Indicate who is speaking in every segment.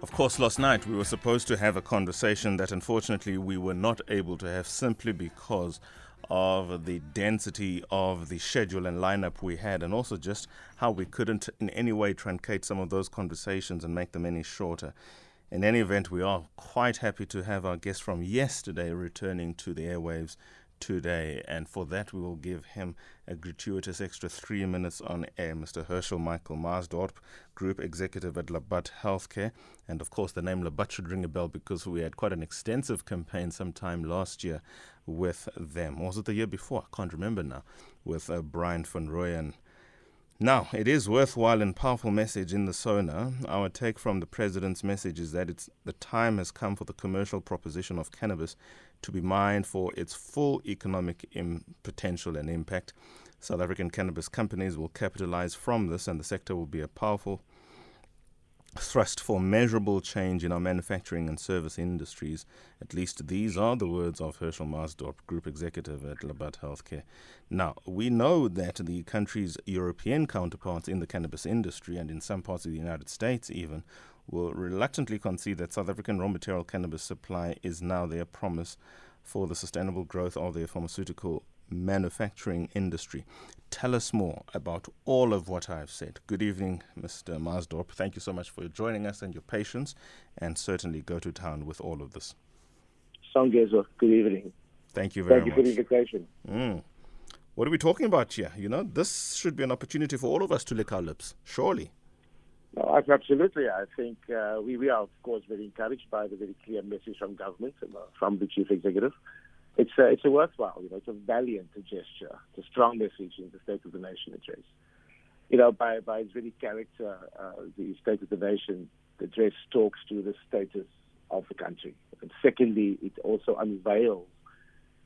Speaker 1: Of course, last night we were supposed to have a conversation that unfortunately we were not able to have simply because of the density of the schedule and lineup we had, and also just how we couldn't in any way truncate some of those conversations and make them any shorter. In any event, we are quite happy to have our guest from yesterday returning to the airwaves today, and for that we will give him a gratuitous extra three minutes on air. Mr. Herschel Michael Maasdorp, Group Executive at Labat Healthcare, and of course the name Labat should ring a bell because we had quite an extensive campaign sometime last year with them. Was it the year before? I can't remember now. With uh, Brian van Rooyen. Now, it is worthwhile and powerful message in the SONA. Our take from the president's message is that it's the time has come for the commercial proposition of cannabis to be mined for its full economic Im- potential and impact. South African cannabis companies will capitalize from this, and the sector will be a powerful thrust for measurable change in our manufacturing and service industries. At least these are the words of Herschel Maasdorp, Group Executive at Labat Healthcare. Now, we know that the country's European counterparts in the cannabis industry and in some parts of the United States even will reluctantly concede that South African raw material cannabis supply is now their promise for the sustainable growth of their pharmaceutical manufacturing industry. Tell us more about all of what I've said. Good evening, Mr. Maasdorp. Thank you so much for joining us and your patience, and certainly go to town with all of this.
Speaker 2: Sangezo, good evening.
Speaker 1: Thank you very
Speaker 2: Thank you
Speaker 1: much.
Speaker 2: for the invitation.
Speaker 1: Mm. What are we talking about here? You know, this should be an opportunity for all of us to lick our lips, surely.
Speaker 2: No, absolutely. I think uh, we, we are, of course, very encouraged by the very clear message from government and uh, from the chief executive. It's a, it's a worthwhile, you know, it's a valiant gesture. It's a strong message in the State of the Nation address. You know, by, by its very character, uh, the State of the Nation address talks to the status of the country. And secondly, it also unveils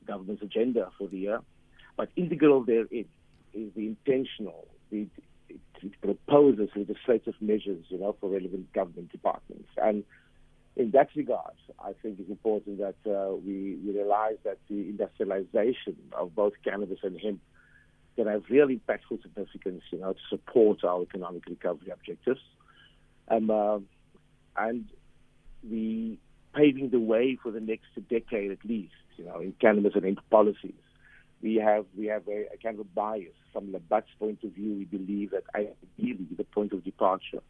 Speaker 2: the government's agenda for the year. But integral therein is the intentional, the, it, it proposes legislative measures, you know, for relevant government departments. And in that regard, I think it's important that uh, we, we realize that the industrialization of both cannabis and hemp can have really impactful significance, you know, to support our economic recovery objectives. Um, uh, and the paving the way for the next decade at least, you know, in cannabis and hemp policies. We have we have a, a kind of bias from Labat's point of view. We believe that ideally the point of departure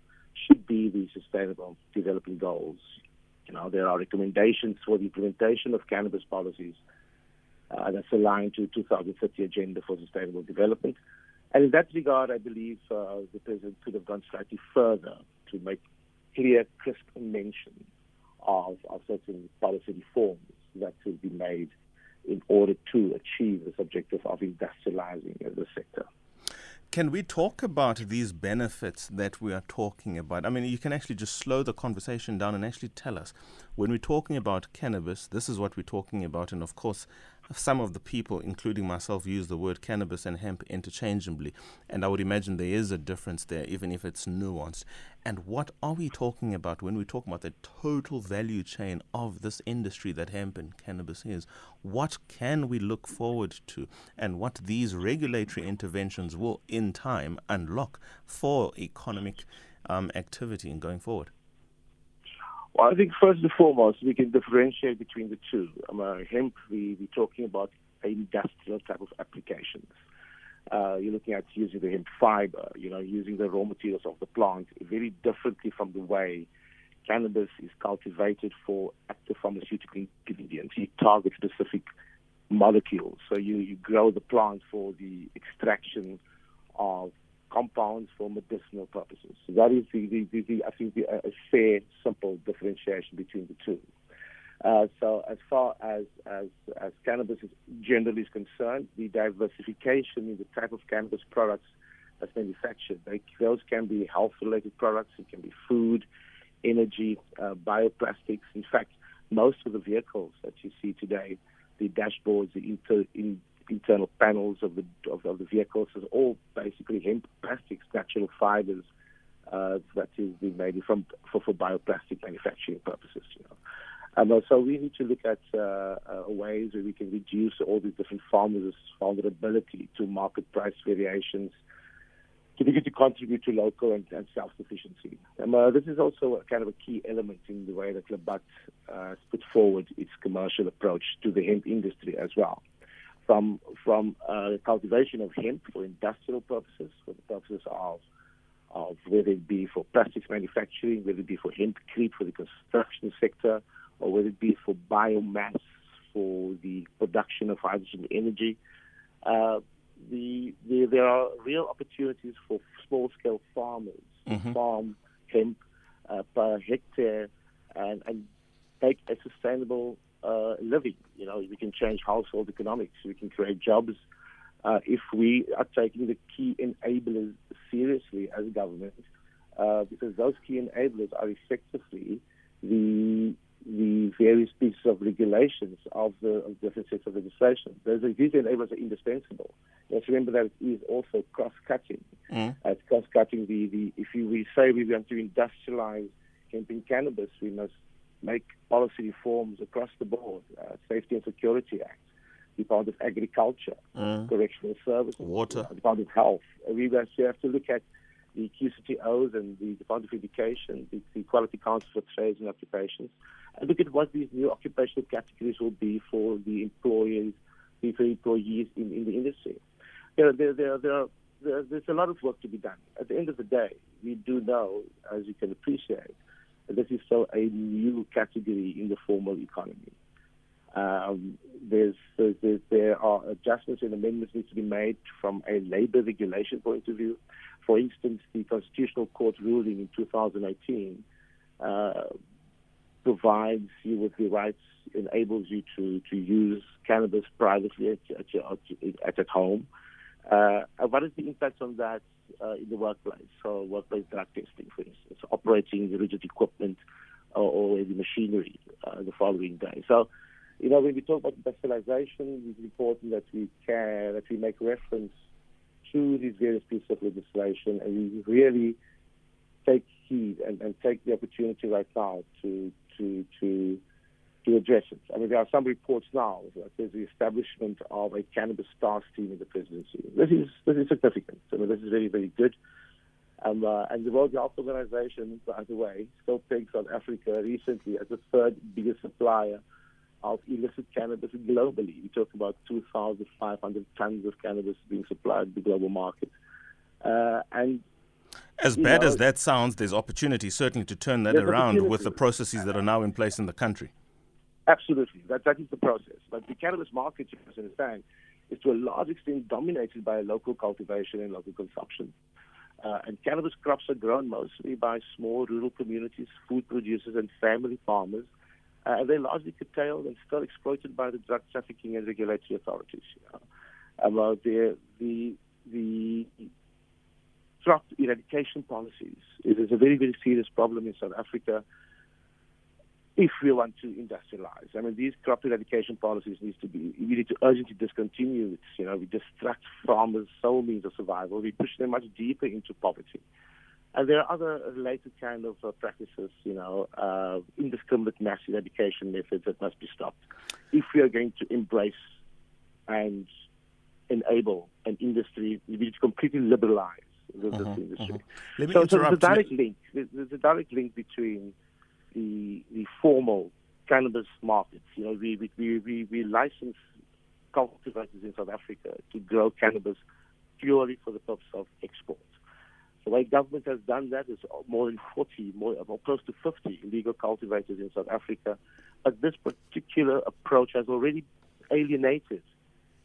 Speaker 2: should be the sustainable development goals. You know, there are recommendations for the implementation of cannabis policies uh, that's aligned to 2030 agenda for sustainable development. And in that regard, I believe uh, the president could have gone slightly further to make clear, crisp mention of, of certain policy reforms that will be made in order to achieve this objective of industrializing the sector.
Speaker 1: Can we talk about these benefits that we are talking about? I mean, you can actually just slow the conversation down and actually tell us when we're talking about cannabis, this is what we're talking about. And of course, some of the people, including myself, use the word cannabis and hemp interchangeably. And I would imagine there is a difference there, even if it's nuanced. And what are we talking about when we talk about the total value chain of this industry that hemp and cannabis is? What can we look forward to? And what these regulatory interventions will, in time, unlock for economic um, activity and going forward?
Speaker 2: Well, I think first and foremost, we can differentiate between the two. Um, uh, hemp, we, we're talking about industrial type of applications. Uh, you're looking at using the hemp fiber, you know, using the raw materials of the plant very differently from the way cannabis is cultivated for active pharmaceutical ingredients. You target specific molecules. So you, you grow the plant for the extraction of compounds for medicinal purposes. So that is the, the, the, the I think the, a fair, simple differentiation between the two. Uh, so as far as, as, as cannabis is generally is concerned, the diversification in the type of cannabis products that's manufactured, they, those can be health-related products, it can be food, energy, uh, bioplastics. In fact, most of the vehicles that you see today, the dashboards, the inter, in, internal panels of the of, of, the vehicles is all basically hemp plastics, natural fibers uh, that is being made from for, for bioplastic manufacturing purposes. You know. Um, so we need to look at uh, uh, ways where we can reduce all these different farmers' vulnerability to market price variations, to begin to contribute to local and, and self-sufficiency. Um, uh, this is also a kind of a key element in the way that Labat uh, put forward its commercial approach to the hemp industry as well. From from uh, cultivation of hemp for industrial purposes, for the purposes of of whether it be for plastics manufacturing, whether it be for hempcrete for the construction sector, or whether it be for biomass for the production of hydrogen energy. Uh, the, the, there are real opportunities for small scale farmers mm-hmm. to farm hemp uh, per hectare and, and make a sustainable uh, living. You know, we can change household economics, we can create jobs. Uh, if we are taking the key enablers seriously as a government, uh, because those key enablers are effectively the the various pieces of regulations of the of different sets of legislation. Those these enablers are indispensable. Let's remember that it is also cross-cutting. Mm. Uh, it's cross-cutting the, the if you, we say we want to industrialize hemp and cannabis, we must make policy reforms across the board. Uh, Safety and Security Act, Department of Agriculture, mm. Correctional Services,
Speaker 1: Water,
Speaker 2: Department of Health. Uh, we have to look at the QCTOs and the Department of Education, the, the Quality Council for Trades and Occupations, and look at what these new occupational categories will be for the employees, the employees in, in the industry. You know, there, there, there, are, there, there's a lot of work to be done. At the end of the day, we do know, as you can appreciate, this is still a new category in the formal economy. Um, there's, there's, there are adjustments and amendments need to be made from a labor regulation point of view. For instance, the Constitutional Court ruling in 2018 uh, provides you with the rights, enables you to, to use cannabis privately at, at, your, at, at home. Uh, what is the impact on that uh, in the workplace? So, workplace drug testing, for instance, operating the rigid equipment or, or the machinery uh, the following day. So, you know, when we talk about industrialization, it's important that we care, that we make reference to these various pieces of legislation and we really take heed and, and take the opportunity right now to to to to address it. I mean, there are some reports now that there's the establishment of a cannabis task team in the presidency. This is this is significant. I mean, this is very very good. Um, uh, and the World Health Organization, by the way, still pegs South Africa recently as the third biggest supplier of illicit cannabis globally. We talk about 2,500 tons of cannabis being supplied to the global market. Uh, and
Speaker 1: as bad know, as that sounds, there's opportunity certainly to turn that around with the processes that are now in place in the country.
Speaker 2: Absolutely, that that is the process. But the cannabis market, you must understand, is to a large extent dominated by local cultivation and local consumption. Uh, and cannabis crops are grown mostly by small rural communities, food producers, and family farmers. Uh, and they're largely curtailed and still exploited by the drug trafficking and regulatory authorities. You know? uh, the, the, the crop eradication policies. It is a very, very serious problem in South Africa if we want to industrialize. I mean, these crop eradication policies need to be, we need to urgently discontinue it. You know, we distract farmers' sole means of survival. We push them much deeper into poverty. And there are other related kind of uh, practices, you know, uh, indiscriminate mass eradication methods that must be stopped if we are going to embrace and enable an industry, we need to completely liberalize the, uh-huh, industry. Uh-huh. Let me so, so there's a direct link. There's, there's, a direct link between the the formal cannabis markets. You know, we we we, we license cultivators in South Africa to grow cannabis purely for the purpose of export. The way government has done that is more than 40, more, more close to 50 illegal cultivators in South Africa. But this particular approach has already alienated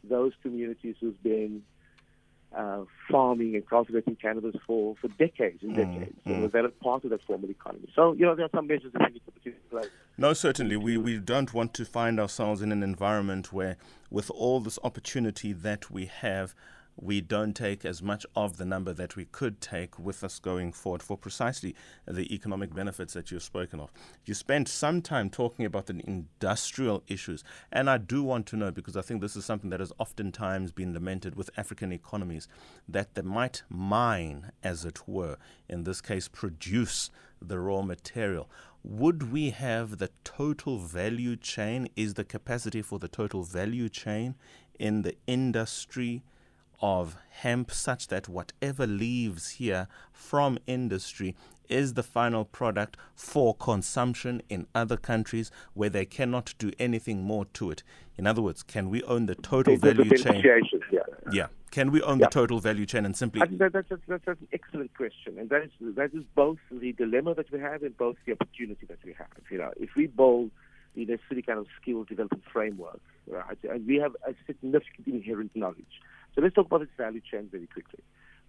Speaker 2: those communities who've been uh, farming and cultivating cannabis for, for decades and mm, decades. Mm, and developed part of that formal economy. So, you know, there are some measures that we need to put in place.
Speaker 1: No, certainly. We, we don't want to find ourselves in an environment where, with all this opportunity that we have, we don't take as much of the number that we could take with us going forward for precisely the economic benefits that you've spoken of. You spent some time talking about the industrial issues, and I do want to know because I think this is something that has oftentimes been lamented with African economies that they might mine, as it were, in this case, produce the raw material. Would we have the total value chain? Is the capacity for the total value chain in the industry? Of hemp such that whatever leaves here from industry is the final product for consumption in other countries where they cannot do anything more to it. In other words, can we own the total value chain?
Speaker 2: Yeah.
Speaker 1: yeah. Can we own yeah. the total value chain and simply?
Speaker 2: That, that's, that's, that's, an excellent question, and that is that is both the dilemma that we have and both the opportunity that we have. You know, if we build the necessary kind of skill development framework, right, and we have a significant inherent knowledge. So let's talk about this value chain very quickly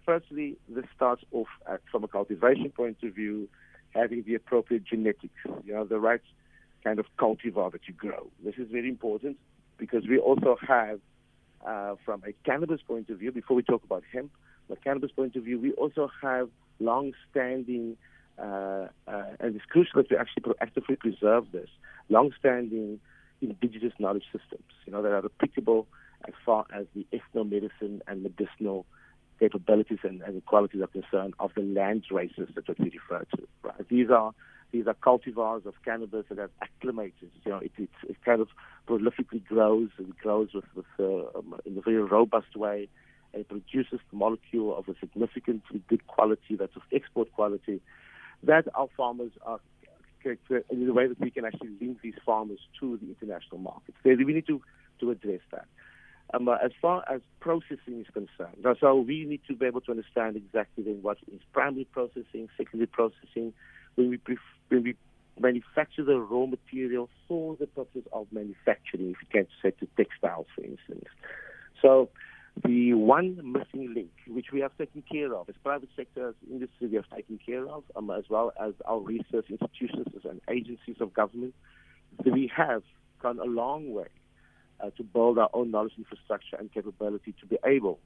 Speaker 2: firstly, this starts off at, from a cultivation point of view, having the appropriate genetics, you know, the right kind of cultivar that you grow. This is very important because we also have, uh, from a cannabis point of view, before we talk about hemp, from a cannabis point of view, we also have long-standing, uh, uh, and it's crucial that we actually proactively preserve this, long-standing indigenous knowledge systems, you know, that are applicable as far as the ethnomedicine and medicinal capabilities and, and qualities are concerned of the land races that we refer to. Right? These are these are cultivars of cannabis that have acclimated. You know, it, it, it kind of prolifically grows. It grows with, with uh, um, in a very robust way. And it produces the molecule of a significantly good quality, that's of export quality, that our farmers are in the way that we can actually link these farmers to the international markets. We need to, to address that. Um, as far as processing is concerned, so we need to be able to understand exactly then what is primary processing, secondary processing, when we, pref- when we manufacture the raw material for the purpose of manufacturing, if you can say to textiles, for instance. So the one missing link, which we have taken care of, as private sector, as industry, we have taken care of, um, as well as our research institutions and agencies of government, we have gone a long way uh, to build our own knowledge infrastructure and capability to be able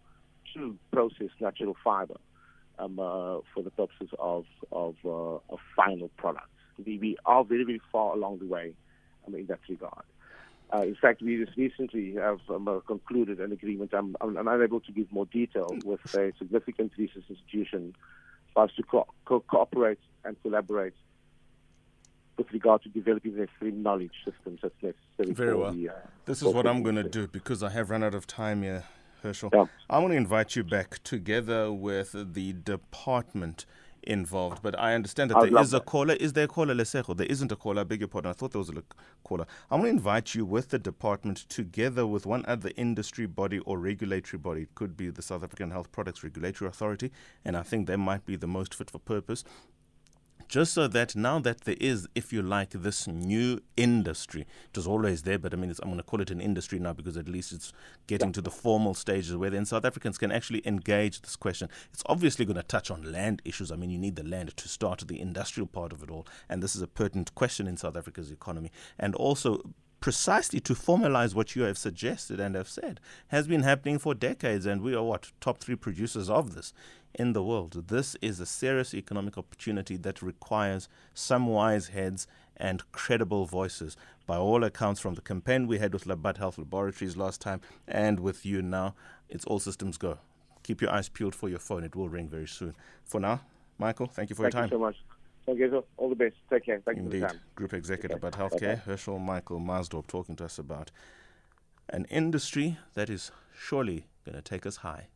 Speaker 2: to process natural fiber um, uh, for the purposes of, of, uh, final products. We, we, are very, very far along the way um, in that regard. Uh, in fact, we just recently have um, uh, concluded an agreement. I'm, I'm, I'm, unable to give more detail with a significant research institution for us to co- co- cooperate and collaborate with regard to developing the necessary knowledge systems that's necessary.
Speaker 1: Very well. The, uh, this is what I'm going to do because I have run out of time here, Herschel. Yeah. I want to invite you back together with the department involved. But I understand that there is a caller. Is there a caller, Lesejo? There isn't a caller. I beg your pardon. I thought there was a caller. I want to invite you with the department together with one other industry body or regulatory body. It could be the South African Health Products Regulatory Authority, and I think they might be the most fit for purpose just so that now that there is, if you like, this new industry, it was always there, but I mean, I'm going to call it an industry now because at least it's getting to the formal stages where then South Africans can actually engage this question. It's obviously going to touch on land issues. I mean, you need the land to start the industrial part of it all, and this is a pertinent question in South Africa's economy. And also, precisely to formalize what you have suggested and have said has been happening for decades and we are what top 3 producers of this in the world. This is a serious economic opportunity that requires some wise heads and credible voices. By all accounts, from the campaign we had with Labat Health Laboratories last time and with you now, it's all systems go. Keep your eyes peeled for your phone. It will ring very soon. For now, Michael, thank you for
Speaker 2: thank
Speaker 1: your time.
Speaker 2: Thank you so much. Thank you. All the best. Take care. Thank
Speaker 1: Indeed.
Speaker 2: you for the time.
Speaker 1: Group Executive at Healthcare, okay. Herschel Michael Maasdorp, talking to us about an industry that is surely going to take us high.